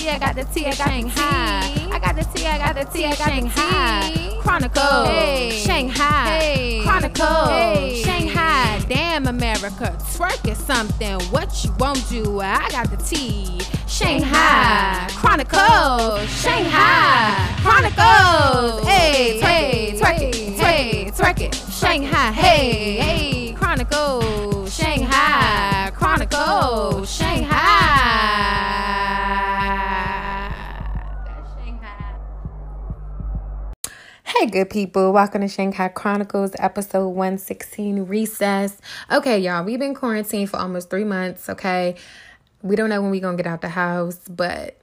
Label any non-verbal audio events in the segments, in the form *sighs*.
T, I got the T, I got Shanghai. I got the T, I got the T, I got Shanghai. Chronicles, Shanghai. Chronicles, Shanghai. Damn America, twerk is something. What you won't do, I got the T. Shanghai. Chronicles, Shanghai. Chronicles. Hey, hey, twerk it, hey, twerk it. Shanghai, hey, hey. Chronicles, Shanghai. Chronicles, Shanghai. Hey, good people. Welcome to Shanghai Chronicles, episode 116 Recess. Okay, y'all, we've been quarantined for almost three months, okay? We don't know when we're to get out the house, but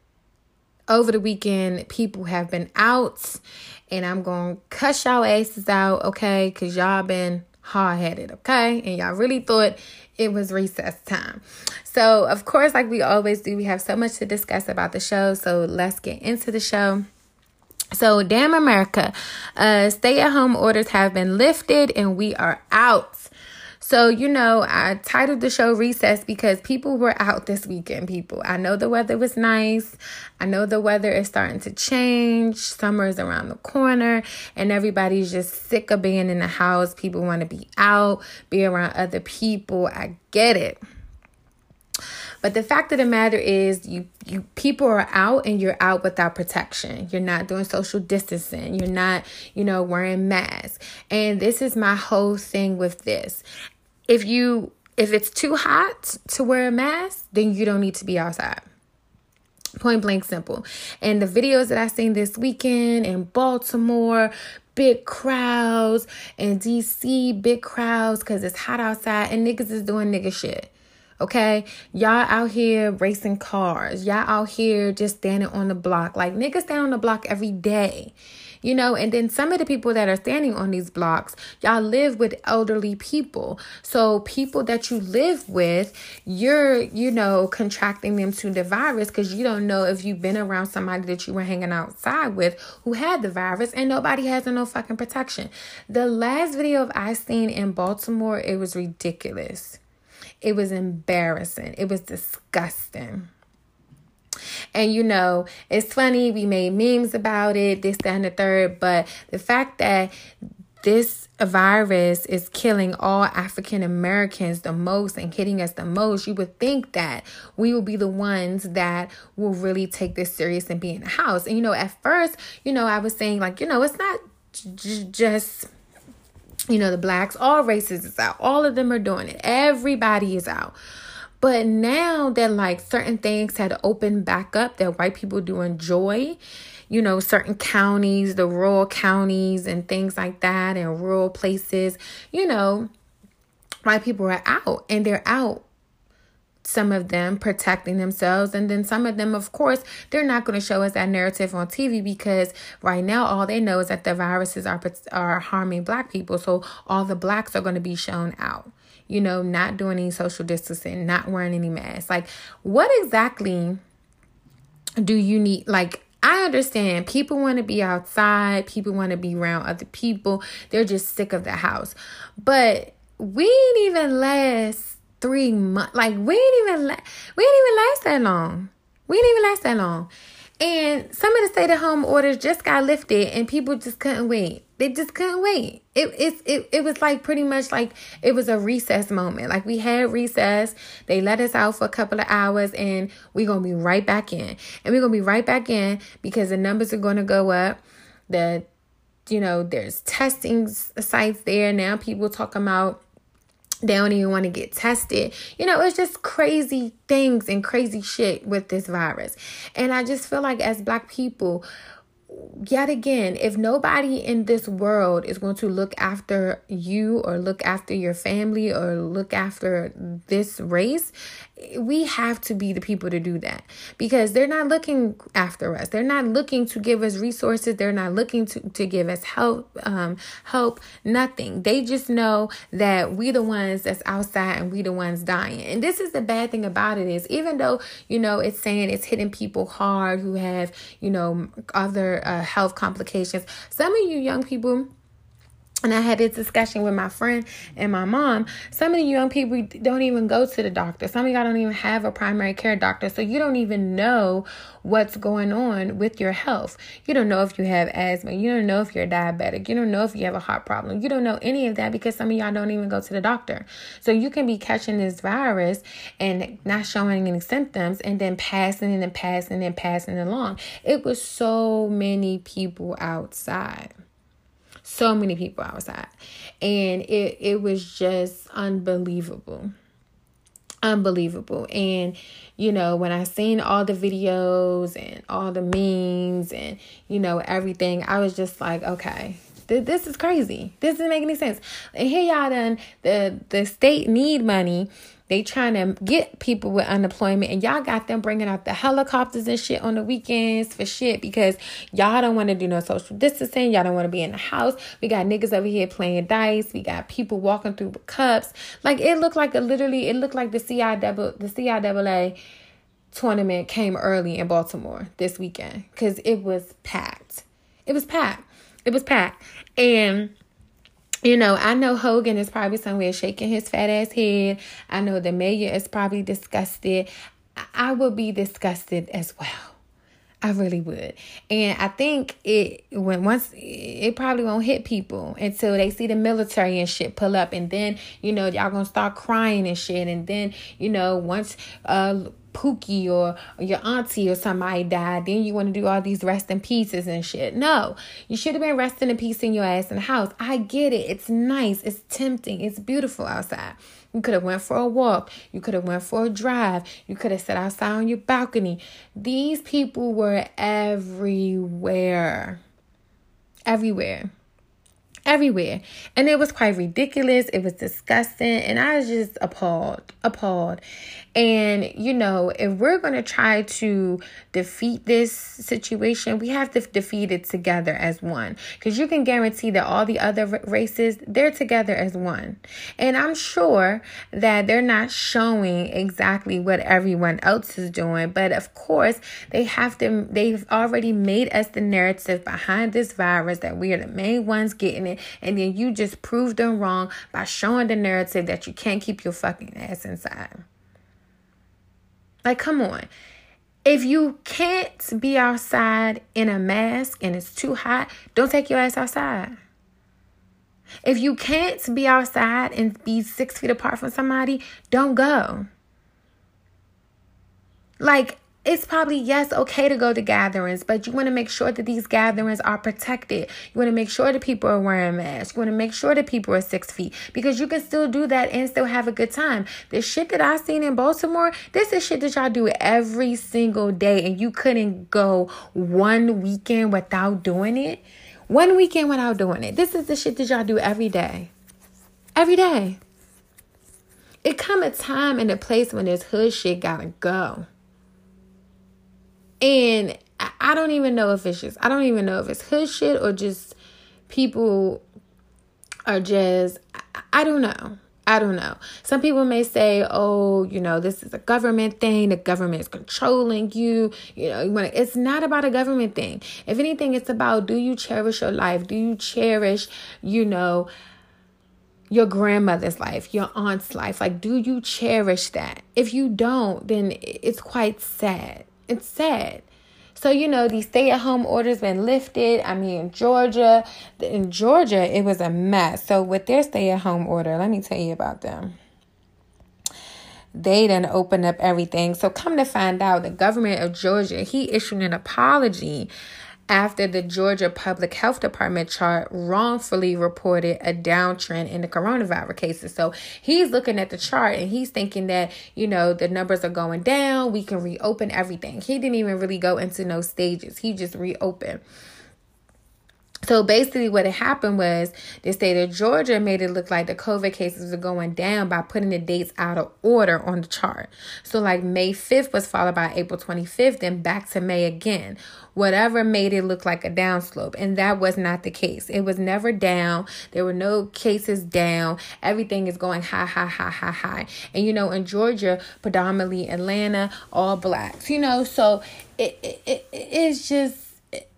over the weekend, people have been out, and I'm to cuss y'all asses out, okay? Because y'all been hard headed, okay? And y'all really thought it was recess time. So, of course, like we always do, we have so much to discuss about the show. So, let's get into the show. So, damn America, uh, stay at home orders have been lifted and we are out. So, you know, I titled the show Recess because people were out this weekend, people. I know the weather was nice. I know the weather is starting to change. Summer is around the corner and everybody's just sick of being in the house. People want to be out, be around other people. I get it. But the fact of the matter is you you people are out and you're out without protection. You're not doing social distancing. You're not, you know, wearing masks. And this is my whole thing with this. If you if it's too hot to wear a mask, then you don't need to be outside. Point blank simple. And the videos that I seen this weekend in Baltimore, big crowds, and DC, big crowds because it's hot outside and niggas is doing nigga shit. Okay, y'all out here racing cars. Y'all out here just standing on the block. Like niggas stand on the block every day. You know, and then some of the people that are standing on these blocks, y'all live with elderly people. So people that you live with, you're, you know, contracting them to the virus because you don't know if you've been around somebody that you were hanging outside with who had the virus and nobody has no fucking protection. The last video of I seen in Baltimore, it was ridiculous. It was embarrassing. It was disgusting. And you know, it's funny, we made memes about it, this, that, and the third, but the fact that this virus is killing all African Americans the most and hitting us the most, you would think that we will be the ones that will really take this serious and be in the house. And you know, at first, you know, I was saying, like, you know, it's not j- just you know, the blacks, all races is out. All of them are doing it. Everybody is out. But now that like certain things had opened back up that white people do enjoy, you know, certain counties, the rural counties and things like that, and rural places, you know, white people are out and they're out some of them protecting themselves and then some of them of course they're not going to show us that narrative on TV because right now all they know is that the viruses are are harming black people so all the blacks are going to be shown out you know not doing any social distancing not wearing any masks like what exactly do you need like I understand people want to be outside, people want to be around other people. They're just sick of the house. But we ain't even last three months. Like we didn't even la- we didn't even last that long. We didn't even last that long. And some of the stay at home orders just got lifted and people just couldn't wait. They just couldn't wait. It, it it it was like pretty much like it was a recess moment. Like we had recess, they let us out for a couple of hours and we're gonna be right back in. And we're gonna be right back in because the numbers are gonna go up. The you know, there's testing sites there now. People talking about they don't even want to get tested. You know, it's just crazy things and crazy shit with this virus. And I just feel like as black people, yet again, if nobody in this world is going to look after you or look after your family or look after this race, we have to be the people to do that because they're not looking after us. They're not looking to give us resources. They're not looking to, to give us help, um, help, nothing. They just know that we the ones that's outside and we the ones dying. And this is the bad thing about it is even though, you know, it's saying it's hitting people hard who have, you know, other uh, health complications. Some of you young people, and I had this discussion with my friend and my mom. Some of the young people don't even go to the doctor. Some of y'all don't even have a primary care doctor. So you don't even know what's going on with your health. You don't know if you have asthma. You don't know if you're diabetic. You don't know if you have a heart problem. You don't know any of that because some of y'all don't even go to the doctor. So you can be catching this virus and not showing any symptoms and then passing and passing and passing along. It was so many people outside so many people outside. And it it was just unbelievable. Unbelievable. And you know when i seen all the videos and all the memes and you know everything i was just like okay this is crazy. This doesn't make any sense. And here y'all done the the state need money they trying to get people with unemployment, and y'all got them bringing out the helicopters and shit on the weekends for shit because y'all don't want to do no social distancing. Y'all don't want to be in the house. We got niggas over here playing dice. We got people walking through with cups. Like it looked like a literally, it looked like the CIAA, the CIAA tournament came early in Baltimore this weekend because it was packed. It was packed. It was packed, and you know, I know Hogan is probably somewhere shaking his fat ass head. I know the mayor is probably disgusted. I would be disgusted as well. I really would. And I think it when once it probably won't hit people until they see the military and shit pull up and then, you know, y'all gonna start crying and shit. And then, you know, once uh Pookie or, or your auntie or somebody died, then you want to do all these rest in pieces and shit. No, you should have been resting in peace in your ass in the house. I get it. It's nice. It's tempting. It's beautiful outside. You could have went for a walk. You could have went for a drive. You could have sat outside on your balcony. These people were everywhere. Everywhere everywhere. And it was quite ridiculous. It was disgusting. And I was just appalled, appalled. And, you know, if we're going to try to defeat this situation, we have to defeat it together as one. Because you can guarantee that all the other races, they're together as one. And I'm sure that they're not showing exactly what everyone else is doing. But of course, they have to, they've already made us the narrative behind this virus that we are the main ones getting it. And then you just prove them wrong by showing the narrative that you can't keep your fucking ass inside. Like, come on. If you can't be outside in a mask and it's too hot, don't take your ass outside. If you can't be outside and be six feet apart from somebody, don't go. Like, it's probably yes okay to go to gatherings but you want to make sure that these gatherings are protected. You want to make sure that people are wearing masks. You want to make sure that people are six feet because you can still do that and still have a good time. The shit that i seen in baltimore this is shit that y'all do every single day and you couldn't go one weekend without doing it. One weekend without doing it. This is the shit that y'all do every day. Every day. It come a time and a place when this hood shit gotta go and I don't even know if it's just, I don't even know if it's hood shit or just people are just, I don't know. I don't know. Some people may say, "Oh, you know, this is a government thing. The government is controlling you." You know, it's not about a government thing. If anything, it's about do you cherish your life? Do you cherish, you know, your grandmother's life, your aunt's life? Like, do you cherish that? If you don't, then it's quite sad. It's sad. So, you know, these stay at home orders been lifted. I mean, in Georgia, in Georgia, it was a mess. So, with their stay at home order, let me tell you about them. They didn't open up everything. So, come to find out, the government of Georgia, he issued an apology after the Georgia Public Health Department chart wrongfully reported a downtrend in the coronavirus cases. So he's looking at the chart and he's thinking that, you know, the numbers are going down, we can reopen everything. He didn't even really go into no stages, he just reopened. So basically, what had happened was the state of Georgia made it look like the COVID cases were going down by putting the dates out of order on the chart. So, like May 5th was followed by April 25th, then back to May again. Whatever made it look like a downslope. And that was not the case. It was never down. There were no cases down. Everything is going high, high, high, high, high. And you know, in Georgia, predominantly Atlanta, all blacks, you know, so it, it, it it's just. It,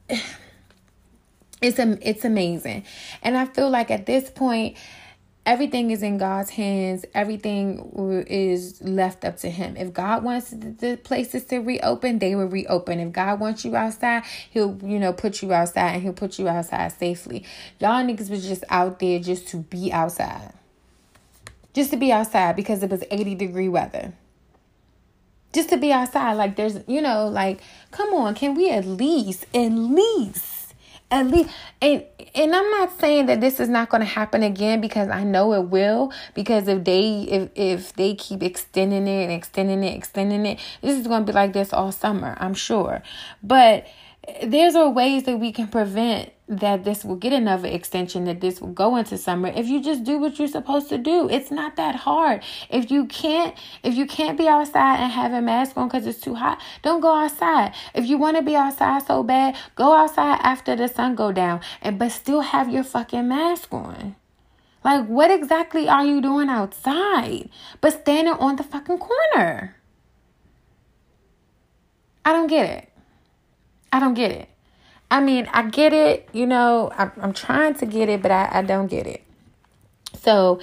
it's a, it's amazing. And I feel like at this point everything is in God's hands. Everything is left up to him. If God wants the places to reopen, they will reopen. If God wants you outside, he'll, you know, put you outside and he'll put you outside safely. Y'all niggas was just out there just to be outside. Just to be outside because it was 80 degree weather. Just to be outside like there's, you know, like come on, can we at least at least at least and and i'm not saying that this is not going to happen again because i know it will because if they if if they keep extending it and extending it extending it this is going to be like this all summer i'm sure. But there's are ways that we can prevent that this will get another extension that this will go into summer if you just do what you're supposed to do. It's not that hard. If you can't if you can't be outside and have a mask on because it's too hot don't go outside. If you want to be outside so bad go outside after the sun go down and but still have your fucking mask on. Like what exactly are you doing outside? But standing on the fucking corner. I don't get it. I don't get it I mean, I get it, you know, I, I'm trying to get it, but I, I don't get it. So,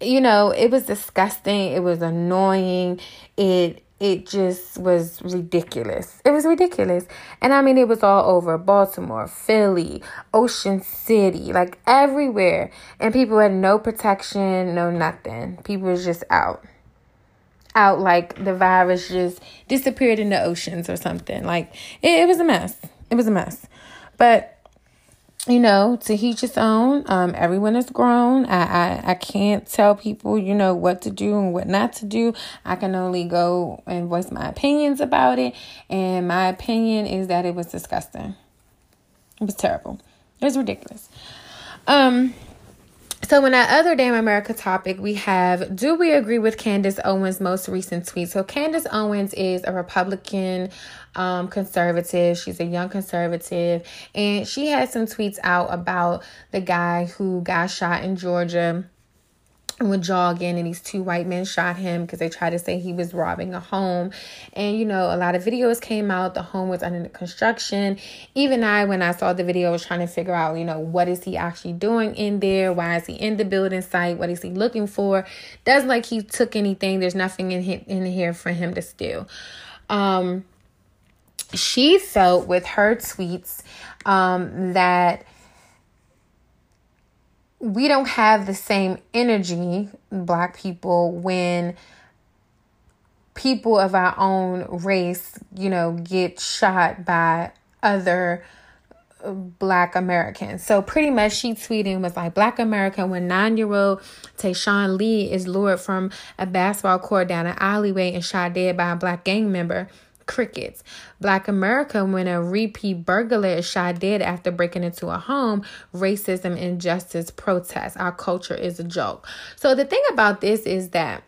you know, it was disgusting. It was annoying. It it just was ridiculous. It was ridiculous. And I mean, it was all over Baltimore, Philly, Ocean City, like everywhere. And people had no protection, no nothing. People was just out. Out like the virus just disappeared in the oceans or something. Like it, it was a mess. It was a mess. But you know, to each his own. Um, everyone is grown. I, I I can't tell people, you know, what to do and what not to do. I can only go and voice my opinions about it. And my opinion is that it was disgusting. It was terrible. It was ridiculous. Um so, in our other Damn America topic, we have Do we agree with Candace Owens' most recent tweet? So, Candace Owens is a Republican um, conservative. She's a young conservative. And she had some tweets out about the guy who got shot in Georgia was jogging and these two white men shot him because they tried to say he was robbing a home. And you know a lot of videos came out. The home was under construction. Even i when i saw the video was trying to figure out you know what is he actually doing in there? Why is he in the building site? What is he looking for? Doesn't like he took anything. There's nothing in in here for him to steal. Um she felt with her tweets um that we don't have the same energy, black people, when people of our own race, you know, get shot by other uh, black Americans. So pretty much she tweeted was like black American when nine year old Tyshawn Lee is lured from a basketball court down an alleyway and shot dead by a black gang member crickets. Black America, when a repeat burglar is shot dead after breaking into a home, racism, injustice, protest. Our culture is a joke. So the thing about this is that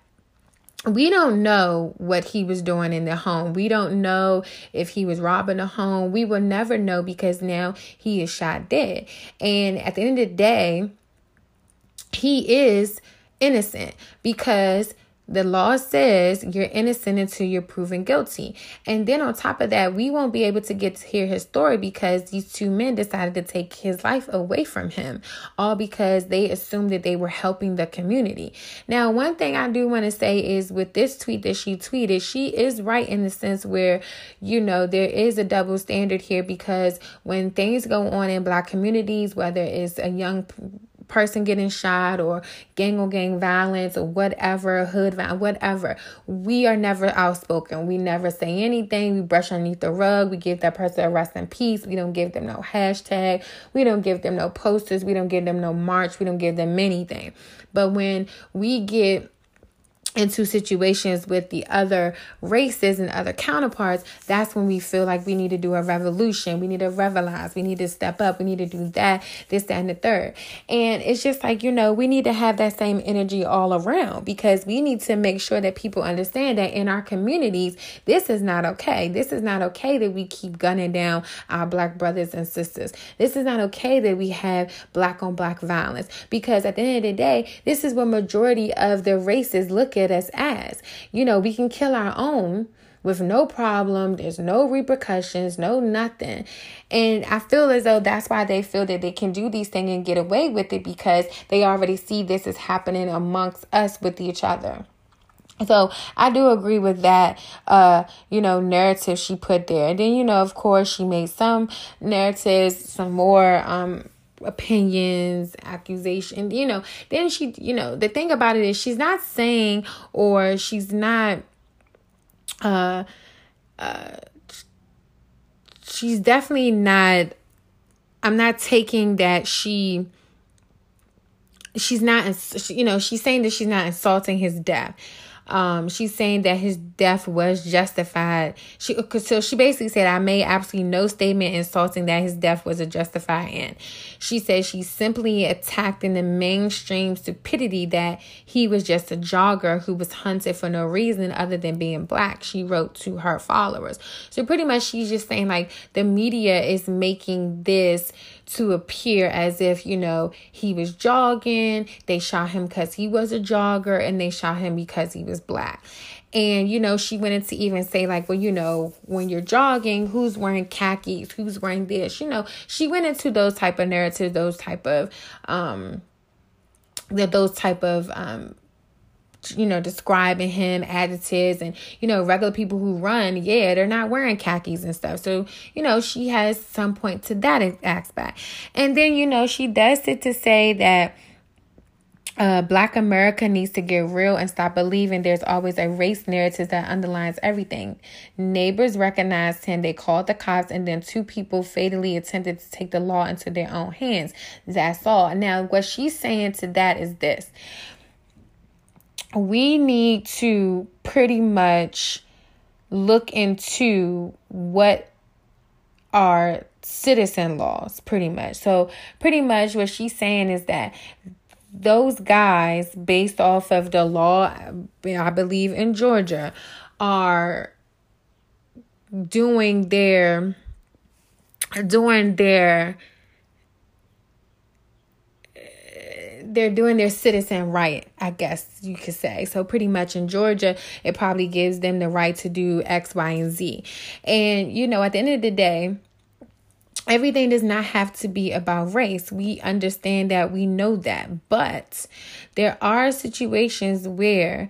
we don't know what he was doing in the home. We don't know if he was robbing a home. We will never know because now he is shot dead. And at the end of the day, he is innocent because the law says you're innocent until you're proven guilty. And then on top of that, we won't be able to get to hear his story because these two men decided to take his life away from him, all because they assumed that they were helping the community. Now, one thing I do want to say is with this tweet that she tweeted, she is right in the sense where, you know, there is a double standard here because when things go on in black communities, whether it's a young person getting shot or gang on gang violence or whatever, hood whatever. We are never outspoken. We never say anything. We brush underneath the rug. We give that person a rest in peace. We don't give them no hashtag. We don't give them no posters. We don't give them no march. We don't give them anything. But when we get into situations with the other races and other counterparts, that's when we feel like we need to do a revolution. We need to revelize. We need to step up. We need to do that, this, that, and the third. And it's just like, you know, we need to have that same energy all around because we need to make sure that people understand that in our communities, this is not okay. This is not okay that we keep gunning down our black brothers and sisters. This is not okay that we have black on black violence because at the end of the day, this is what majority of the races look at us as. You know, we can kill our own with no problem. There's no repercussions, no nothing. And I feel as though that's why they feel that they can do these things and get away with it because they already see this is happening amongst us with each other. So I do agree with that, uh, you know, narrative she put there. And then, you know, of course, she made some narratives, some more, um, opinions, accusation, you know, then she, you know, the thing about it is she's not saying or she's not uh uh she's definitely not I'm not taking that she she's not you know, she's saying that she's not insulting his death um, she's saying that his death was justified. She so she basically said, "I made absolutely no statement insulting that his death was a justified end." She said she simply attacked in the mainstream stupidity that he was just a jogger who was hunted for no reason other than being black. She wrote to her followers. So pretty much, she's just saying like the media is making this to appear as if, you know, he was jogging. They shot him because he was a jogger and they shot him because he was black. And, you know, she went into even say, like, well, you know, when you're jogging, who's wearing khakis? Who's wearing this? You know, she went into those type of narratives, those type of, um, that those type of, um, you know, describing him, adjectives and, you know, regular people who run, yeah, they're not wearing khakis and stuff. So, you know, she has some point to that aspect. And then, you know, she does it to say that. Uh, Black America needs to get real and stop believing there's always a race narrative that underlines everything. Neighbors recognized him. They called the cops, and then two people fatally attempted to take the law into their own hands. That's all. Now, what she's saying to that is this we need to pretty much look into what are citizen laws pretty much. So pretty much what she's saying is that those guys based off of the law i believe in georgia are doing their doing their they're doing their citizen right, I guess you could say. So pretty much in Georgia, it probably gives them the right to do X, Y, and Z. And you know, at the end of the day, everything does not have to be about race. We understand that, we know that. But there are situations where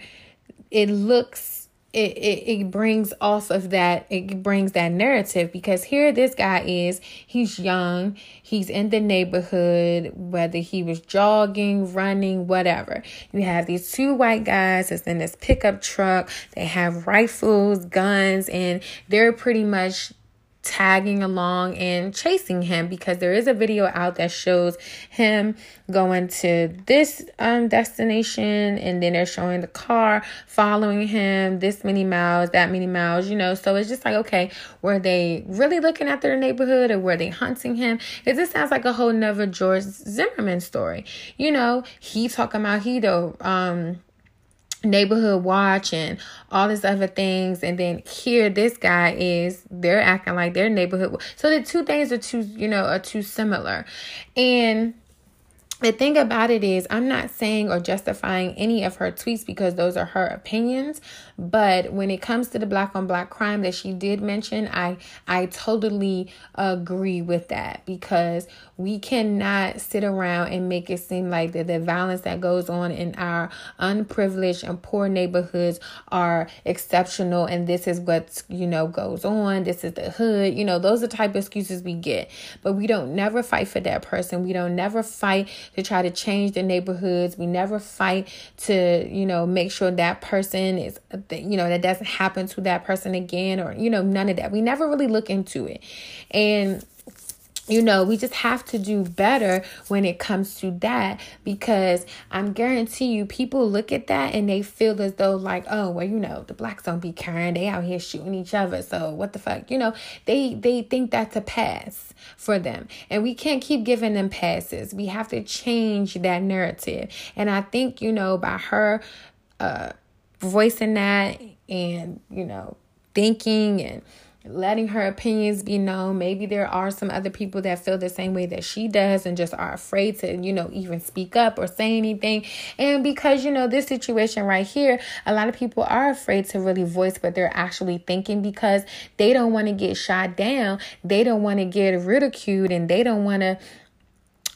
it looks it, it, it brings off of that it brings that narrative because here this guy is he's young he's in the neighborhood whether he was jogging running whatever. You have these two white guys that's in this pickup truck they have rifles guns and they're pretty much tagging along and chasing him because there is a video out that shows him going to this um destination and then they're showing the car following him this many miles that many miles you know? So it's just like okay were they really looking at their neighborhood or were they hunting him? Because this sounds like a whole nother george zimmerman story. You know he talking about he though um neighborhood watch and all these other things. And then here this guy is they're acting like their neighborhood. So the two things are too you know are too similar. And the thing about it is, I'm not saying or justifying any of her tweets because those are her opinions. But when it comes to the black on black crime that she did mention, I I totally agree with that because we cannot sit around and make it seem like that the violence that goes on in our unprivileged and poor neighborhoods are exceptional and this is what you know goes on. This is the hood. You know, those are the type of excuses we get. But we don't never fight for that person. We don't never fight to try to change the neighborhoods. We never fight to, you know, make sure that person is, you know, that doesn't happen to that person again or, you know, none of that. We never really look into it. And you know, we just have to do better when it comes to that because I'm guarantee you people look at that and they feel as though like, oh, well, you know, the blacks don't be caring. They out here shooting each other. So what the fuck? You know, they they think that's a pass for them. And we can't keep giving them passes. We have to change that narrative. And I think, you know, by her uh voicing that and, you know, thinking and letting her opinions be known. Maybe there are some other people that feel the same way that she does and just are afraid to, you know, even speak up or say anything. And because, you know, this situation right here, a lot of people are afraid to really voice what they're actually thinking because they don't want to get shot down. They don't want to get ridiculed and they don't want to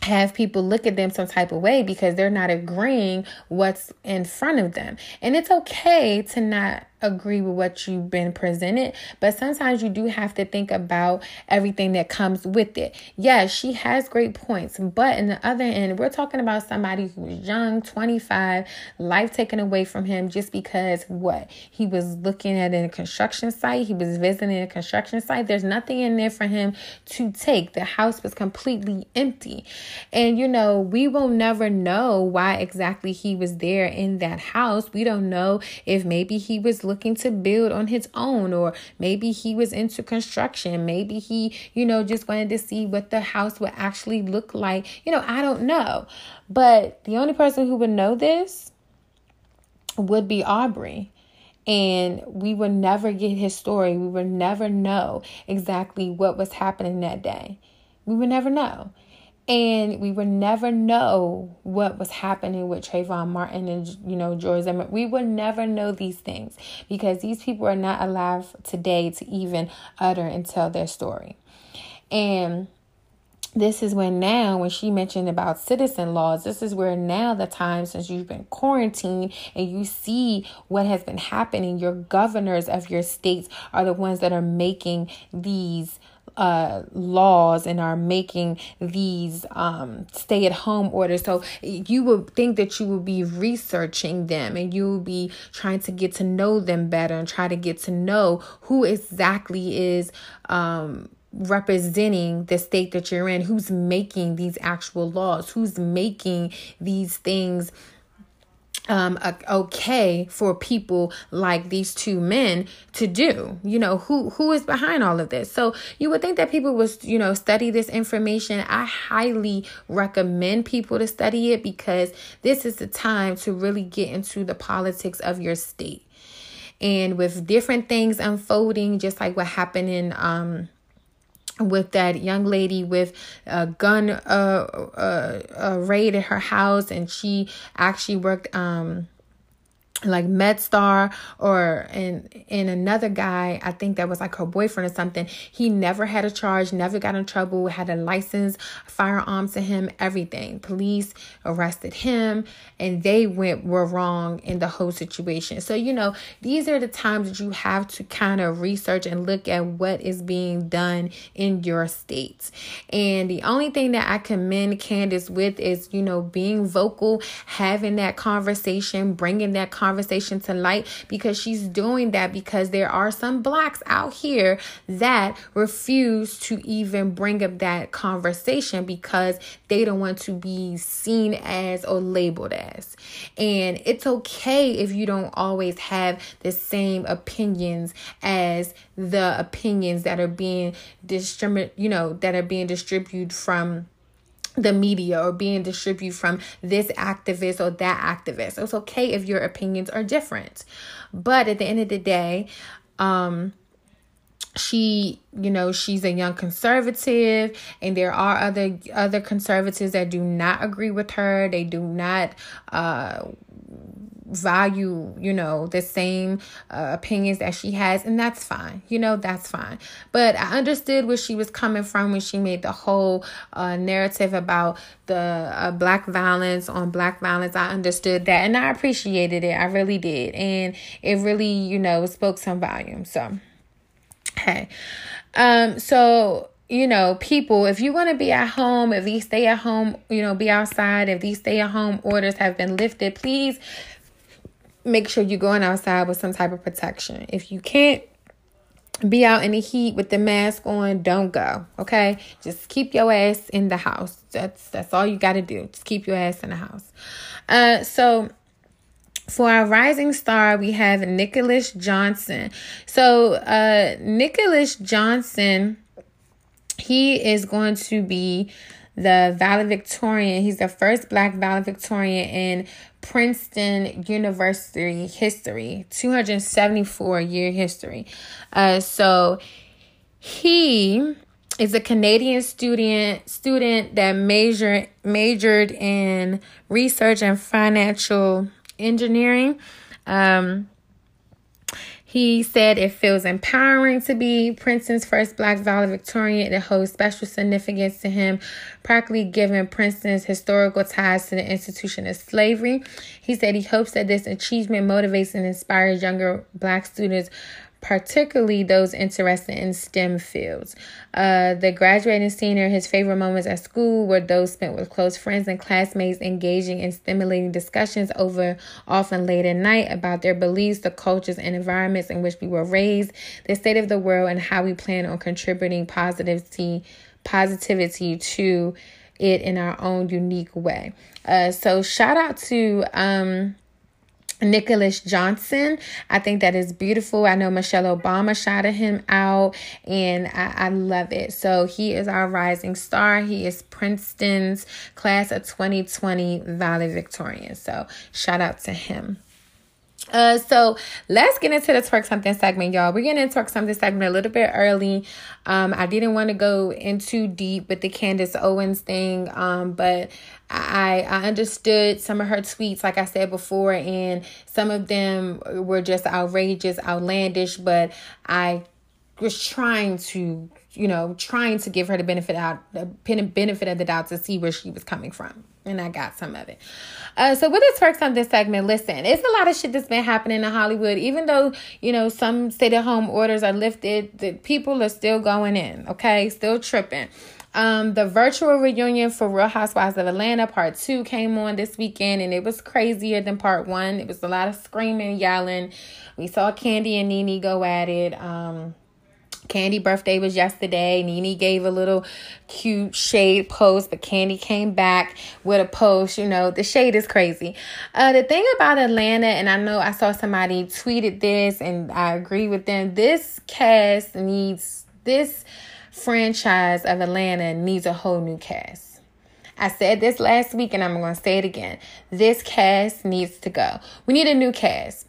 have people look at them some type of way because they're not agreeing what's in front of them. And it's okay to not agree with what you've been presented, but sometimes you do have to think about everything that comes with it. Yes, she has great points, but in the other end, we're talking about somebody who's young, 25, life taken away from him just because what? He was looking at a construction site, he was visiting a construction site. There's nothing in there for him to take. The house was completely empty. And you know, we will never know why exactly he was there in that house. We don't know if maybe he was looking to build on his own, or maybe he was into construction. Maybe he, you know, just wanted to see what the house would actually look like. You know, I don't know. But the only person who would know this would be Arbery And we would never get his story. We would never know exactly what was happening that day. We would never know. And we would never know what was happening with Trayvon Martin and, you know, George Zimmerman. We would never know these things because these people are not alive today to even utter and tell their story. And this is when now when she mentioned about citizen laws this is where now the time since you've been quarantined and you see what has been happening your governors of your states are the ones that are making these uh, laws and are making these um, stay at home orders. So you would think that you would be researching them and you would be trying to get to know them better and try to get to know who exactly is. Um, representing the state that you're in who's making these actual laws who's making these things um okay for people like these two men to do. You know who who is behind all of this? So you would think that people would you know study this information. I highly recommend people to study it because this is the time to really get into the politics of your state. And with different things unfolding just like what happened in um with that young lady with a gun uh, uh, uh raid at her house and she actually worked um like MedStar or and and another guy, I think that was like her boyfriend or something. He never had a charge, never got in trouble, had a license, firearms to him, everything. Police arrested him and they went were wrong in the whole situation. So, you know, these are the times that you have to kind of research and look at what is being done in your states. And the only thing that I commend Candace with is, you know, being vocal, having that conversation, bringing that conversation conversation to light because she's doing that because there are some blacks out here that refuse to even bring up that conversation because they don't want to be seen as or labeled as. And it's okay if you don't always have the same opinions as the opinions that are being distributed, you know, that are being distributed from the media or being distributed from this activist or that activist. It's okay if your opinions are different. But at the end of the day, um she you know she's a young conservative and there are other other conservatives that do not agree with her they do not uh value, you know, the same uh, opinions that she has, and that's fine. You know, that's fine. But I understood where she was coming from when she made the whole uh, narrative about the uh, black violence on black violence. I understood that, and I appreciated it. I really did, and it really, you know, spoke some volume. So, hey, um, so you know, people, if you want to be at home, if these stay at home, you know, be outside, if these stay at home orders have been lifted, please make sure you're going outside with some type of protection. If you can't be out in the heat with the mask on, don't go. Okay? Just keep your ass in the house. That's that's all you got to do. Just keep your ass in the house. Uh so for our rising star, we have Nicholas Johnson. So, uh Nicholas Johnson he is going to be the valedictorian. He's the first black valedictorian in Princeton University history, 274 year history. Uh, so he is a Canadian student student that major majored in research and financial engineering. Um, he said it feels empowering to be Princeton's first black valedictorian. It holds special significance to him, practically given Princeton's historical ties to the institution of slavery. He said he hopes that this achievement motivates and inspires younger black students particularly those interested in STEM fields. Uh, the graduating senior, his favorite moments at school were those spent with close friends and classmates, engaging in stimulating discussions over often late at night about their beliefs, the cultures and environments in which we were raised, the state of the world, and how we plan on contributing positivity, positivity to it in our own unique way. Uh, so shout out to um, Nicholas Johnson. I think that is beautiful. I know Michelle Obama shouted him out and I, I, love it. So he is our rising star. He is Princeton's class of 2020 valedictorian. So shout out to him. Uh, so let's get into the twerk something segment, y'all. We're getting into twerk something segment a little bit early. Um, I didn't want to go in too deep with the Candace Owens thing, um, but I I understood some of her tweets, like I said before, and some of them were just outrageous, outlandish. But I was trying to, you know, trying to give her the benefit out the benefit of the doubt to see where she was coming from, and I got some of it. Uh, so with this works on this segment, listen, it's a lot of shit that's been happening in Hollywood. Even though you know some stay-at-home orders are lifted, the people are still going in. Okay, still tripping. Um, the virtual reunion for Real Housewives of Atlanta Part 2 came on this weekend and it was crazier than Part 1. It was a lot of screaming, yelling. We saw Kandi and Nene go at it. Um, Kandi birthday was yesterday. Nene gave a little cute shade post, but Kandi came back with a post. You know, the shade is crazy. Uh, the thing about Atlanta, and I know I saw somebody tweeted this, and I agree with them. This cast needs this franchise of Atlanta needs a whole new cast. I said this last week and I'm going to say it again. This cast needs to go. We need a new cast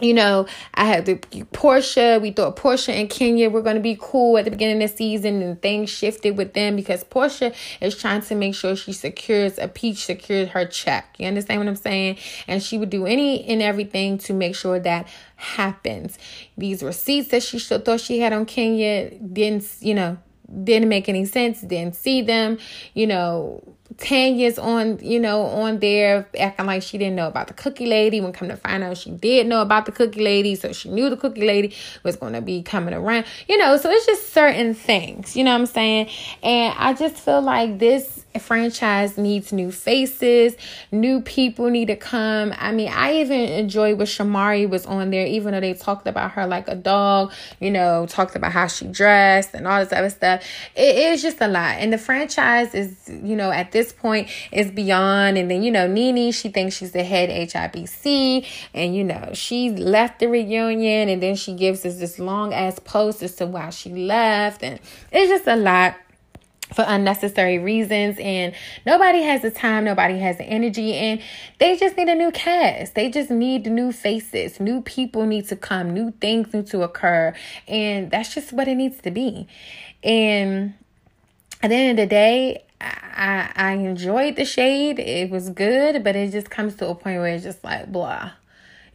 you know, I had the Porsha. We thought Porsha and Kenya were going to be cool at the beginning of the season, and things shifted with them because Porsha is trying to make sure she secures a peach secures her check. You understand what I'm saying? And she would do any and everything to make sure that happens. These receipts that she thought she had on Kenya didn't, you know, didn't make any sense. Didn't see them. You know, Tanya's on, you know, on there acting like she didn't know about the cookie lady. When come to find out, she did know about the cookie lady, so she knew the cookie lady was going to be coming around. You know, so it's just certain things. You know what I'm saying? And I just feel like this franchise needs new faces, new people need to come. I mean, I even enjoyed what Shamari was on there, even though they talked about her like a dog, you know, talked about how she dressed and all this other stuff. It is just a lot. And the franchise is, you know, at this point is beyond. And then, you know, Nene, she thinks she's the head HBIC. And, you know, she left the reunion and then she gives us this long ass post as to why she left. And it's just a lot for unnecessary reasons and nobody has the time nobody has the energy and they just need a new cast they just need new faces new people need to come new things need to occur and that's just what it needs to be and at the end of the day I, I enjoyed the shade. It was good, but it just comes to a point where it's just like blah.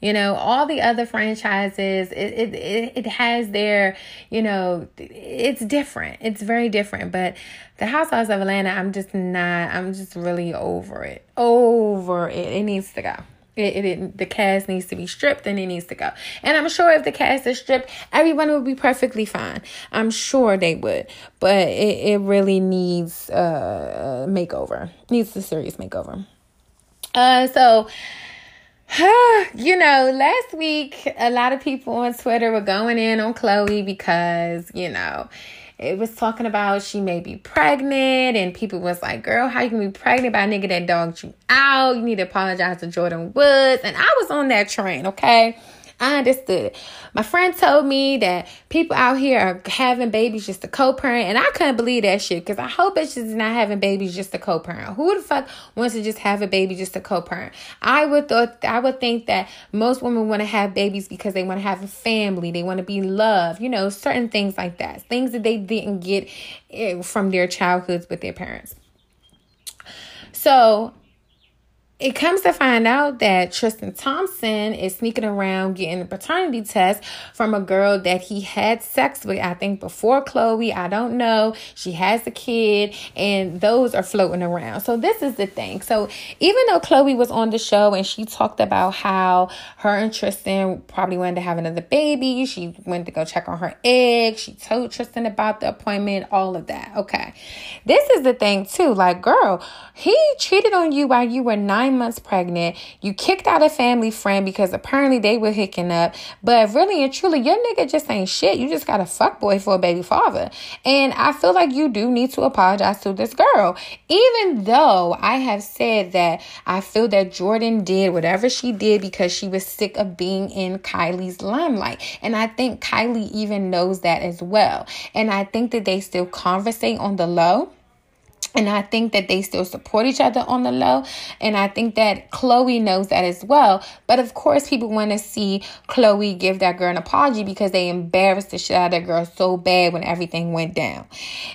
You know, all the other franchises, it, it, it, it has their, you know, it's different. It's very different. But the Housewives of Atlanta, I'm just not, I'm just really over it. Over it. It needs to go. It, it, the cast needs to be stripped and it needs to go. And I'm sure if the cast is stripped, everyone would be perfectly fine. I'm sure they would. But it, it really needs a makeover. Needs a serious makeover. Uh so *sighs* you know, last week a lot of people on Twitter were going in on Khloé because, you know, it was talking about she may be pregnant and people was like, girl, how you can be pregnant by a nigga that dogged you out? You need to apologize to Jordyn Woods. And I was on that train, okay? I understood. My friend told me that people out here are having babies just to co-parent, and I couldn't believe that shit because I hope it's just not having babies just to co-parent. Who the fuck wants to just have a baby just to co-parent? I would thought I would think that most women want to have babies because they want to have a family, they want to be loved, you know, certain things like that, things that they didn't get eh, from their childhoods with their parents. So it comes to find out that Tristan Thompson is sneaking around getting a paternity test from a girl that he had sex with, I think before Khloé. I don't know. She has a kid, and those are floating around. So, this is the thing. So, even though Khloé was on the show and she talked about how her and Tristan probably wanted to have another baby, she went to go check on her egg, she told Tristan about the appointment, all of that. Okay. This is the thing, too. Like, girl, he cheated on you while you were nine nine months pregnant. You kicked out a family friend because apparently they were hooking up. But really and truly, your nigga just ain't shit. You just got a fuck boy for a baby father. And I feel like you do need to apologize to this girl. Even though I have said that I feel that Jordyn did whatever she did because she was sick of being in Kylie's limelight. And I think Kylie even knows that as well. And I think that they still conversate on the low. And I think that they still support each other on the low. And I think that Khloé knows that as well. But of course, people want to see Khloé give that girl an apology because they embarrassed the shit out of that girl so bad when everything went down.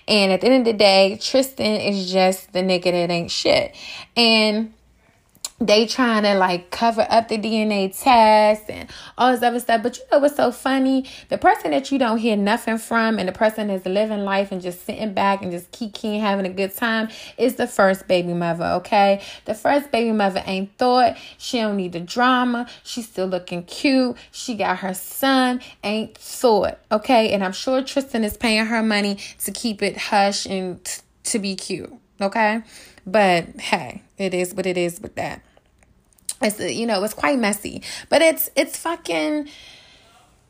And at the end of the day, Tristan is just the nigga that ain't shit. And they trying to like cover up the DNA test and all this other stuff. But you know what's so funny? The person that you don't hear nothing from and the person that's living life and just sitting back and just kicking, having a good time is the first baby mother, okay? The first baby mother ain't thought. She don't need the drama. She's still looking cute. She got her son, ain't thought, okay? And I'm sure Tristan is paying her money to keep it hush and t- to be cute, okay? But hey, it is what it is with that. It's you know it's quite messy, but it's it's fucking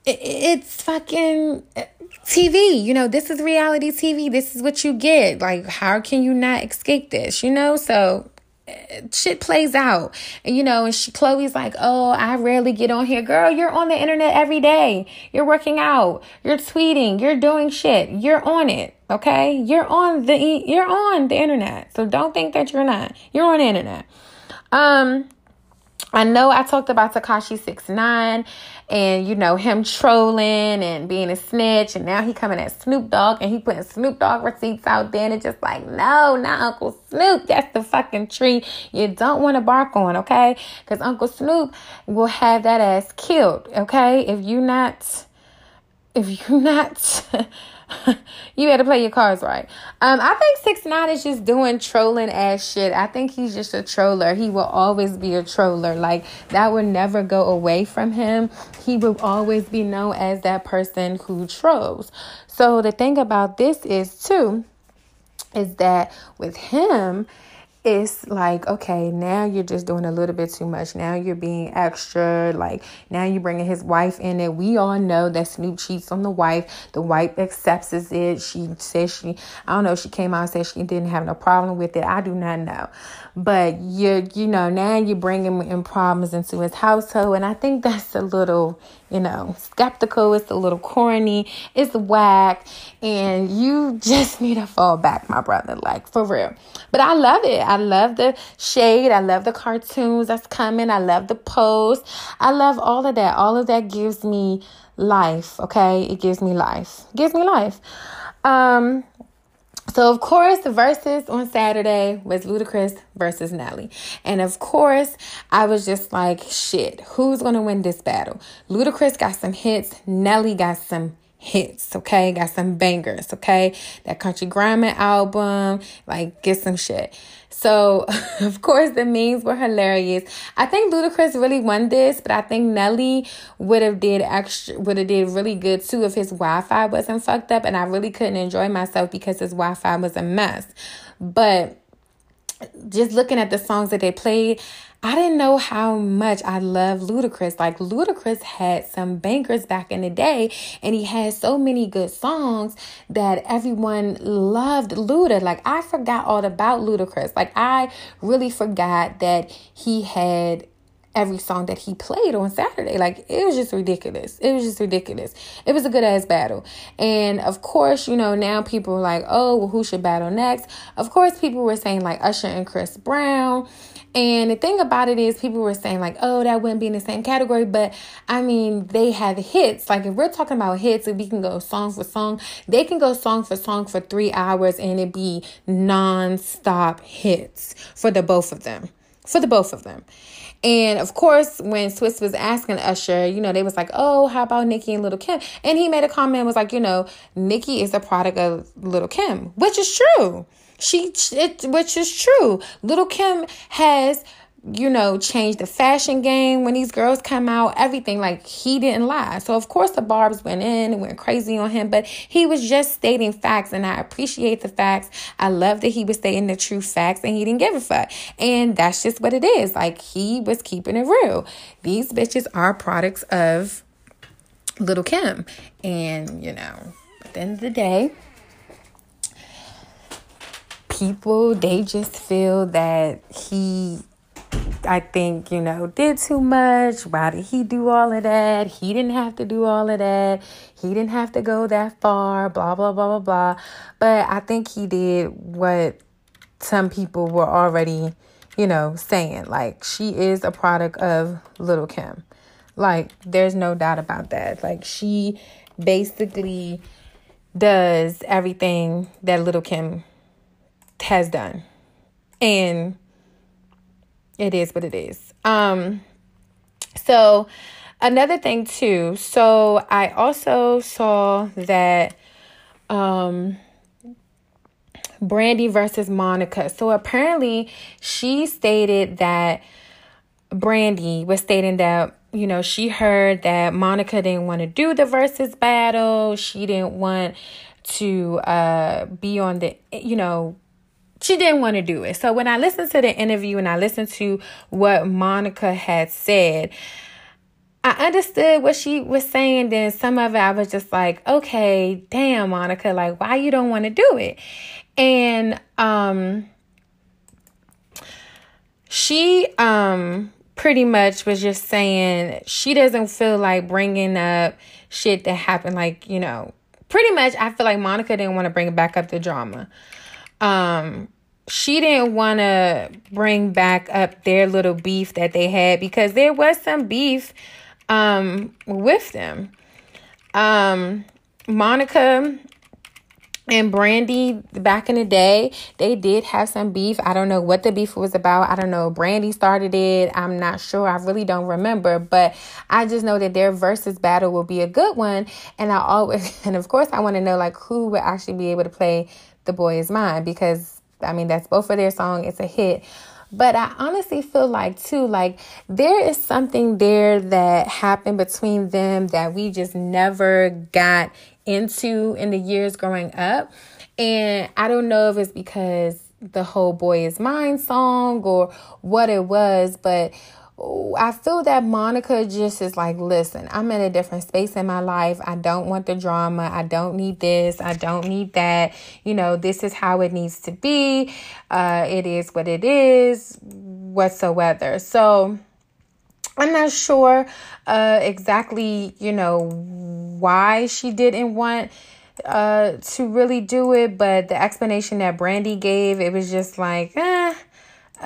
it's fucking uh, TV. You know, this is reality TV. This is what you get. Like, how can you not escape this? You know, so uh, shit plays out. And, you know, and she Khloé's like, "Oh, I rarely get on here, girl. You're on the internet every day. You're working out. You're tweeting. You're doing shit. You're on it. Okay, you're on the you're on the internet. So don't think that you're not. You're on the internet. Um." I know I talked about Tekashi Six Nine and you know him trolling and being a snitch, and now he coming at Snoop Dogg and he putting Snoop Dogg receipts out there, and it's just like, no, not Uncle Snoop. That's the fucking tree you don't want to bark on, okay? Because Uncle Snoop will have that ass killed, okay? If you not, if you *laughs* not. *laughs* you better play your cards right. Um, I think six nine is just doing trolling ass shit. I think he's just a troller. He will always be a troller. Like that will never go away from him. He will always be known as that person who trolls. So the thing about this is too, is that with him it's like okay now you're just doing a little bit too much. Now you're being extra like now you're bringing his wife in it we all know that snoop cheats on the wife. The wife accepts it. She says she i don't know she came out and said she didn't have no problem with it. I do not know but you you know now you're bringing in problems into his household. And i think that's a little you know skeptical. It's a little corny. It's whack. And you just need to fall back my brother like for real. But i love it. I love the shade. I love the cartoons that's coming. I love the post i love all of that. All of that gives me life okay? It gives me life. It gives me life. Um so of course the verses on Saturday was Ludacris versus Nelly. And of course, I was just like, shit, who's gonna win this battle? Ludacris got some hits, Nelly got some hits, okay? Got some bangers, okay? That country grammar album, like get some shit. So, *laughs* of course, the memes were hilarious. I think Ludacris really won this, but I think Nelly would have did extra, would have did really good too if his Wi-Fi wasn't fucked up, and I really couldn't enjoy myself because his Wi-Fi was a mess. But just looking at the songs that they played, I didn't know how much I love Ludacris. Like Ludacris had some bankers back in the day, and he had so many good songs that everyone loved Luda. Like I forgot all about Ludacris. Like I really forgot that he had every song that he played on Saturday. Like it was just ridiculous. It was just ridiculous. It was a good ass battle. And of course, you know, now people are like, oh, well, who should battle next? Of course, people were saying like Usher and Chris Brown. And the thing about it is, people were saying, like, oh, that wouldn't be in the same category. But I mean, they have hits. Like, if we're talking about hits, if we can go song for song, they can go song for song for three hours and it be non stop hits for the both of them. For the both of them. And of course, when Swizz was asking Usher, you know, they was like, oh, how about Nicki and Lil' Kim? And he made a comment, was like, you know, Nicki is a product of Lil' Kim, which is true. She, it, which is true. Little Kim has you know, change the fashion game when these girls come out, everything. Like he didn't lie. So of course the Barbs went in and went crazy on him, but he was just stating facts and I appreciate the facts. I love that he was stating the true facts and he didn't give a fuck. And that's just what it is. Like he was keeping it real. These bitches are products of Lil' Kim. And, you know, at the end of the day, people they just feel that he I think, you know, did too much. Why did he do all of that? He didn't have to do all of that. He didn't have to go that far, blah, blah, blah, blah, blah. But I think he did what some people were already, you know, saying. Like, she is a product of Lil' Kim. Like, there's no doubt about that. Like, she basically does everything that Lil' Kim has done. And it is what it is. Um, so another thing too. So I also saw that um Brandy versus Monica. So apparently she stated that Brandy was stating that you know she heard that Monica didn't want to do the versus battle. She didn't want to uh be on the you know she didn't want to do it. So when I listened to the interview and I listened to what Monica had said, I understood what she was saying. Then some of it I was just like, okay, damn, Monica, like why you don't want to do it? And um she um pretty much was just saying she doesn't feel like bringing up shit that happened like, you know, pretty much I feel like Monica didn't want to bring back up the drama um she didn't want to bring back up their little beef that they had because there was some beef um with them um monica and Brandy back in the day, they did have some beef. I don't know what the beef was about. I don't know. Brandy started it. I'm not sure. I really don't remember. But I just know that their versus battle will be a good one. And I always, *laughs* and of course, I want to know like who would actually be able to play The Boy Is Mine because I mean, that's both of their song. It's a hit. But I honestly feel like, too, like there is something there that happened between them that we just never got into in the years growing up. And I don't know if it's because the whole Boy Is Mine song or what it was, but I feel that Monica just is like, listen, I'm in a different space in my life. I don't want the drama. I don't need this. I don't need that. You know, this is how it needs to be. Uh, it is what it is, whatsoever. So I'm not sure uh, exactly, you know, why she didn't want uh to really do it but the explanation that brandy gave it was just like eh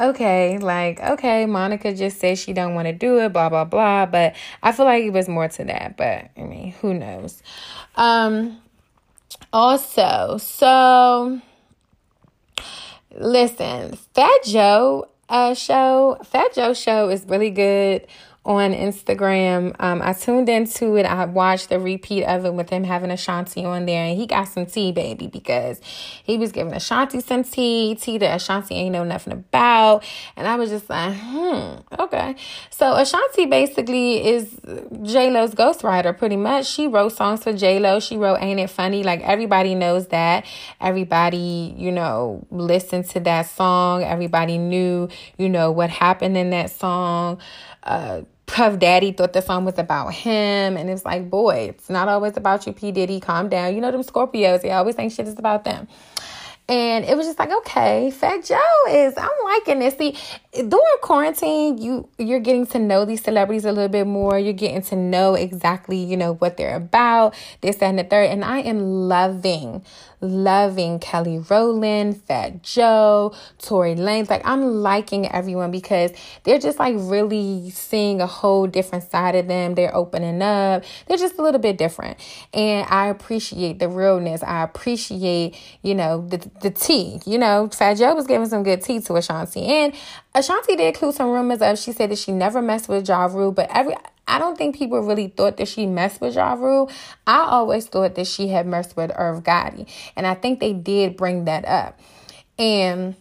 okay, like, okay, Monica just said she don't want to do it, blah, blah, blah. But I feel like it was more to that. But I mean, who knows? Um, also, so listen, Fat Joe uh show, Fat Joe show is really good on Instagram. Um, I tuned into it. I watched the repeat of it with him having Ashanti on there, and he got some tea, baby, because he was giving Ashanti some tea, tea that Ashanti ain't know nothing about. And I was just like, hmm, okay. So Ashanti basically is J Lo's ghostwriter, pretty much. She wrote songs for J Lo. She wrote "Ain't It Funny." Like everybody knows that. Everybody, you know, listened to that song. Everybody knew, you know, what happened in that song. Uh, Puff Daddy thought the song was about him, and it's like, boy, it's not always about you, P Diddy. Calm down. You know them Scorpios. They always think shit is about them. And it was just like, okay, Fat Joe is I'm liking this. See, during quarantine, you you're getting to know these celebrities a little bit more. You're getting to know exactly, you know, what they're about, this, that, and the third. And I am loving, loving Kelly Rowland, Fat Joe, Tory Lanez. Like I'm liking everyone because they're just like really seeing a whole different side of them. They're opening up. They're just a little bit different. And I appreciate the realness. I appreciate, you know, the the tea. You know, Fat Joe was giving some good tea to Ashanti. And Ashanti did include some rumors of she said that she never messed with Ja Rule, but every I don't think people really thought that she messed with Ja Rule. I always thought that she had messed with Irv Gotti. And I think they did bring that up. And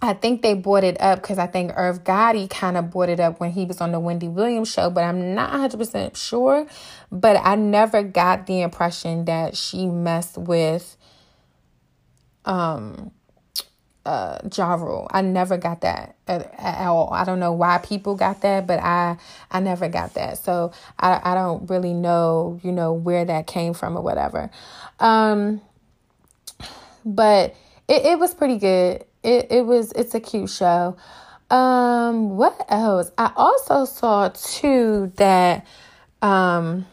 I think they brought it up because I think Irv Gotti kind of brought it up when he was on the Wendy Williams show, but I'm not 100% sure. But I never got the impression that she messed with um uh Ja Rule. I never got that at, at, all. I don't know why people got that, but I I never got that. So I I don't really know, you know, where that came from or whatever. Um but it, it was pretty good. It it was it's a cute show. Um what else? I also saw too that um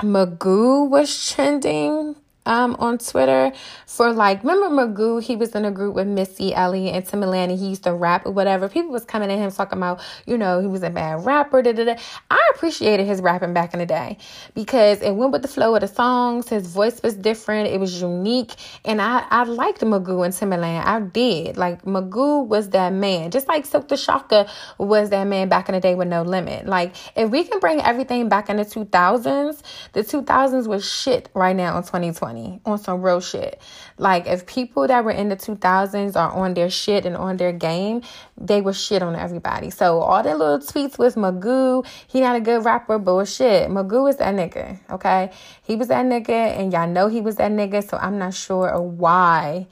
Magoo was trending um on Twitter for like remember Magoo? He was in a group with Missy Elliott and Timbaland and he used to rap or whatever. People was coming at him talking about you know he was a bad rapper da, da, da. I appreciated his rapping back in the day because it went with the flow of the songs. His voice was different. It was unique. And I I liked Magoo and Timbaland I did. Like Magoo was that man. Just like Silk the Shocker was that man back in the day with no limit. Like if we can bring everything back in the 2000s the 2000s was shit right now in 2020 on some real shit. Like if people that were in the 2000s are on their shit and on their game, they were shit on everybody. So all the little tweets with Magoo, he not a good rapper, bullshit. Magoo is that nigga, okay? He was that nigga and y'all know he was that nigga, so I'm not sure why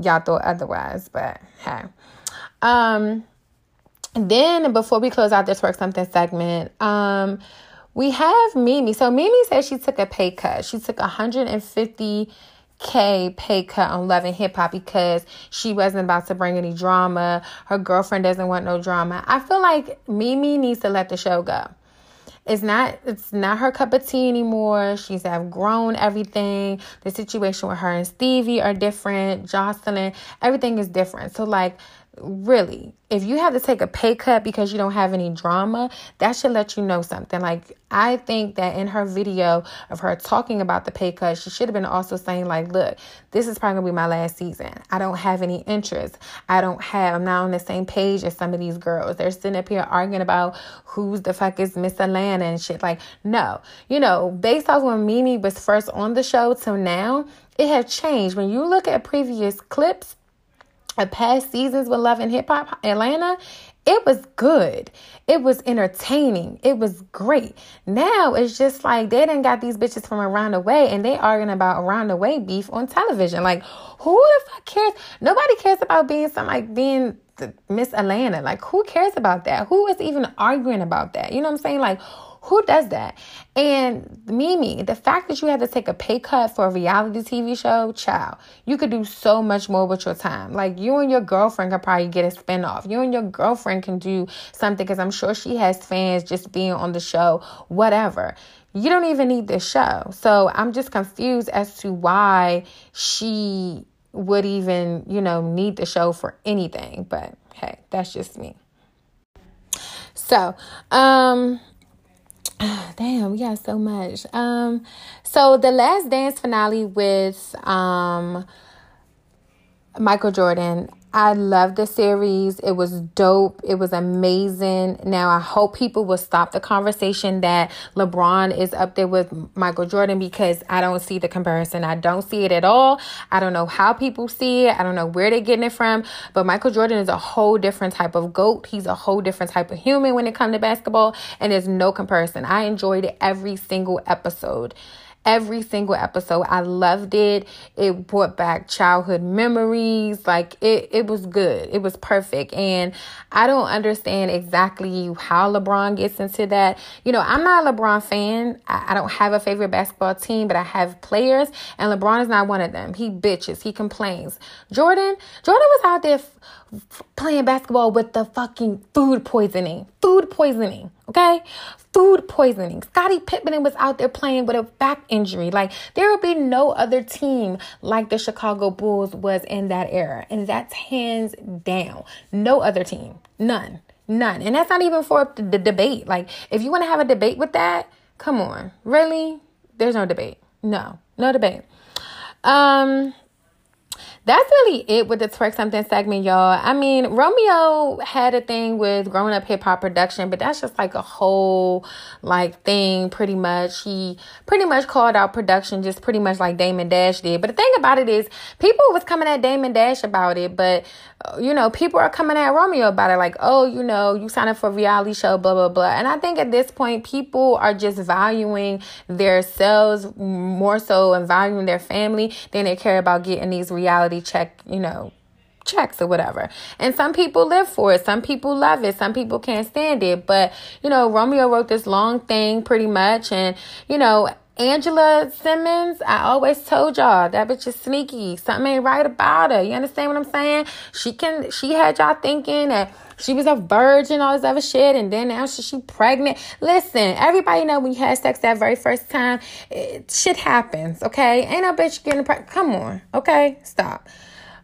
y'all thought otherwise, but hey. Um then before we close out this work something segment, um we have Mimi. So Mimi said she took a pay cut. She took 150 K pay cut on Love and Hip Hop because she wasn't about to bring any drama. Her girlfriend doesn't want no drama. I feel like Mimi needs to let the show go. It's not it's not her cup of tea anymore. She's have grown everything. The situation with her and Stevie are different. Jocelyn, everything is different. So like really if you have to take a pay cut because you don't have any drama that should let you know something. Like i think that in her video of her talking about the pay cut she should have been also saying like look this is probably gonna be my last season. I don't have any interest. I don't have i'm not on the same page as some of these girls. They're sitting up here arguing about who's the fuck is miss atlanta and shit. Like no. You know based off when mimi was first on the show till now it has changed. When you look at previous clips of past seasons with Love and Hip Hop Atlanta, it was good. It was entertaining. It was great. Now it's just like they didn't got these bitches from around the way and they arguing about around the way beef on television. Like, who the fuck cares? Nobody cares about being some like being Miss Atlanta. Like, who cares about that? Who is even arguing about that? You know what I'm saying? Like, who does that? And Mimi, the fact that you had to take a pay cut for a reality TV show, child, you could do so much more with your time. Like you and your girlfriend could probably get a spinoff. You and your girlfriend can do something because I'm sure she has fans just being on the show, whatever. You don't even need this show. So I'm just confused as to why she would even, you know, need the show for anything. But hey, that's just me. So, um, *sighs* Damn, we got so much. Um, so the last dance finale with um Michael Jordan. I love the series. It was dope. It was amazing. Now, I hope people will stop the conversation that LeBron is up there with Michael Jordan because I don't see the comparison. I don't see it at all. I don't know how people see it. I don't know where they're getting it from. But Michael Jordan is a whole different type of GOAT. He's a whole different type of human when it comes to basketball. And there's no comparison. I enjoyed every single episode every single episode. I loved it. It brought back childhood memories. Like it, it was good. It was perfect. And I don't understand exactly how LeBron gets into that. You know, I'm not a LeBron fan. I, I don't have a favorite basketball team, but I have players, and LeBron is not one of them. He bitches. He complains. Jordan, Jordan was out there f- playing basketball with the fucking food poisoning. Food poisoning. Okay? Food poisoning. Scottie Pippen was out there playing with a back injury. Like, there will be no other team like the Chicago Bulls was in that era. And that's hands down. No other team. None. None. And that's not even for the debate. Like, if you want to have a debate with that, come on. Really? There's no debate. No. No debate. Um, that's really it with the twerk something segment, y'all. I mean, Romeo had a thing with growing up hip hop production, but that's just like a whole like thing pretty much. He pretty much called out production just pretty much like Damon Dash did. But the thing about it is people was coming at Damon Dash about it, but you know, people are coming at Romeo about it, like, oh, you know, you signed up for a reality show, blah, blah, blah. And I think at this point, people are just valuing their selves more so and valuing their family than they care about getting these reality check, you know, checks or whatever. And some people live for it. Some people love it. Some people can't stand it. But, you know, Romeo wrote this long thing pretty much. And, you know, Angela Simmons, I always told y'all that bitch is sneaky. Something ain't right about her. You understand what I'm saying? She can she had y'all thinking that she was a virgin, all this other shit, and then now she, she pregnant. Listen, everybody know when you had sex that very first time, it, shit happens, okay? Ain't no bitch getting pregnant. Come on, okay? Stop.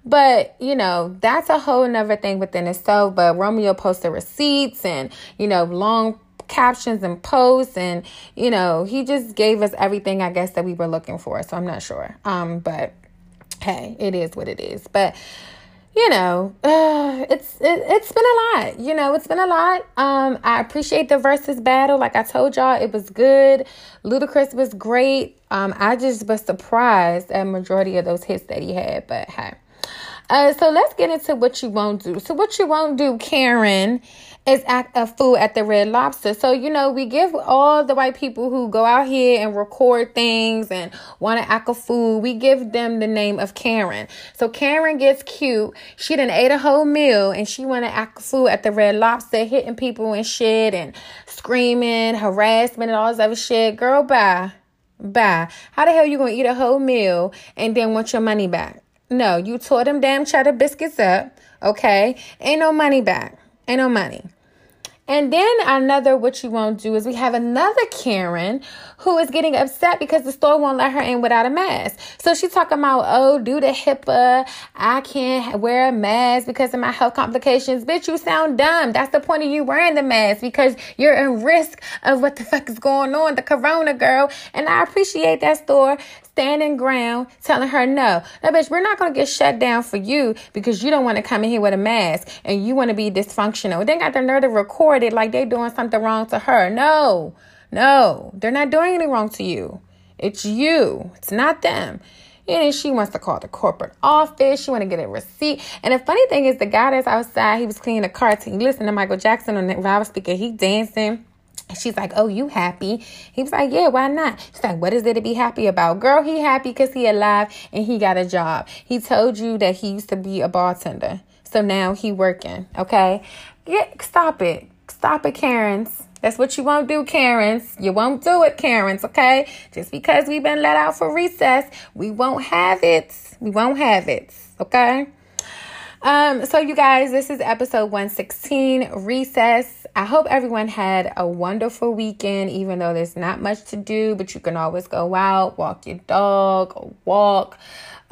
But, you know, that's a whole nother thing within itself. But Romeo posted receipts and, you know, long captions and posts and you know he just gave us everything i guess that we were looking for so i'm not sure um but hey it is what it is but you know, uh, *sighs* it's it, it's been a lot. You know, it's been a lot. Um, I appreciate the versus battle. Like I told y'all, it was good. Ludacris was great. Um, I just was surprised at majority of those hits that he had. But hey, uh, so let's get into what you won't do. So what you won't do, Karen, is act a fool at the Red Lobster. So, you know, we give all the white people who go out here and record things and want to act a fool, we give them the name of Karen. So Karen gets cute. She done ate a whole meal and she want to act a fool at the Red Lobster, hitting people and shit and screaming, harassment and all this other shit. Girl, bye. Bye. How the hell you gonna eat a whole meal and then want your money back? No, you tore them damn cheddar biscuits up. Okay. Ain't no money back. Ain't no money. And then another what you won't do is we have another Karen who is getting upset because the store won't let her in without a mask. So she's talking about, oh, due to HIPAA, I can't wear a mask because of my health complications. Bitch, you sound dumb. That's the point of you wearing the mask because you're in risk of what the fuck is going on, the corona girl. And I appreciate that store standing ground telling her no. Now, bitch, we're not going to get shut down for you because you don't want to come in here with a mask and you want to be dysfunctional. They got the nerve to record it like they doing something wrong to her. No, no, they're not doing anything wrong to you. It's you. It's not them. And she wants to call the corporate office. She want to get a receipt. And the funny thing is, the guy that's outside, he was cleaning the car. He listened to Michael Jackson on the loudspeaker. He dancing. She's like, "Oh, you happy?" He was like, "Yeah, why not?" She's like, "What is there to be happy about, girl? He happy because he alive and he got a job. He told you that he used to be a bartender, so now he working. Okay, get stop it, stop it, Karens. That's what you won't do, Karens. You won't do it, Karens. Okay, just because we've been let out for recess, we won't have it. We won't have it. Okay." Um, so you guys, this is episode 116, recess. I hope everyone had a wonderful weekend, even though there's not much to do, but you can always go out, walk your dog, or walk.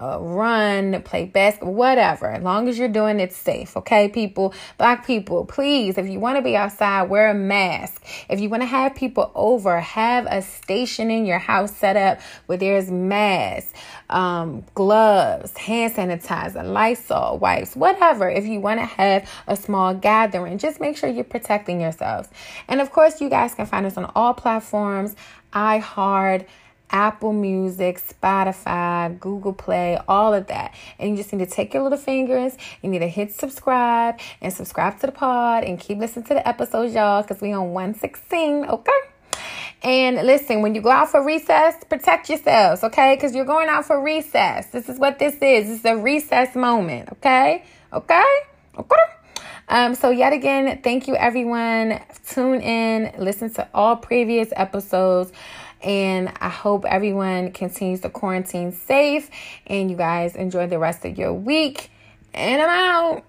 Uh, run, play basketball, whatever. As long as you're doing it safe, okay, people? Black people, please, if you want to be outside, wear a mask. If you want to have people over, have a station in your house set up where there's masks, um, gloves, hand sanitizer, Lysol wipes, whatever. If you want to have a small gathering, just make sure you're protecting yourselves. And of course, you guys can find us on all platforms iHeart. Apple Music, Spotify, Google Play, all of that. And you just need to take your little fingers, you need to hit subscribe and subscribe to the pod and keep listening to the episodes, y'all, because we on 116, okay? And listen, when you go out for recess, protect yourselves, okay? Because you're going out for recess. This is what this is. This is a recess moment, okay? Okay? Okay? Um, so yet again, thank you everyone. Tune in, listen to all previous episodes. And I hope everyone continues to quarantine safe and you guys enjoy the rest of your week. And I'm out.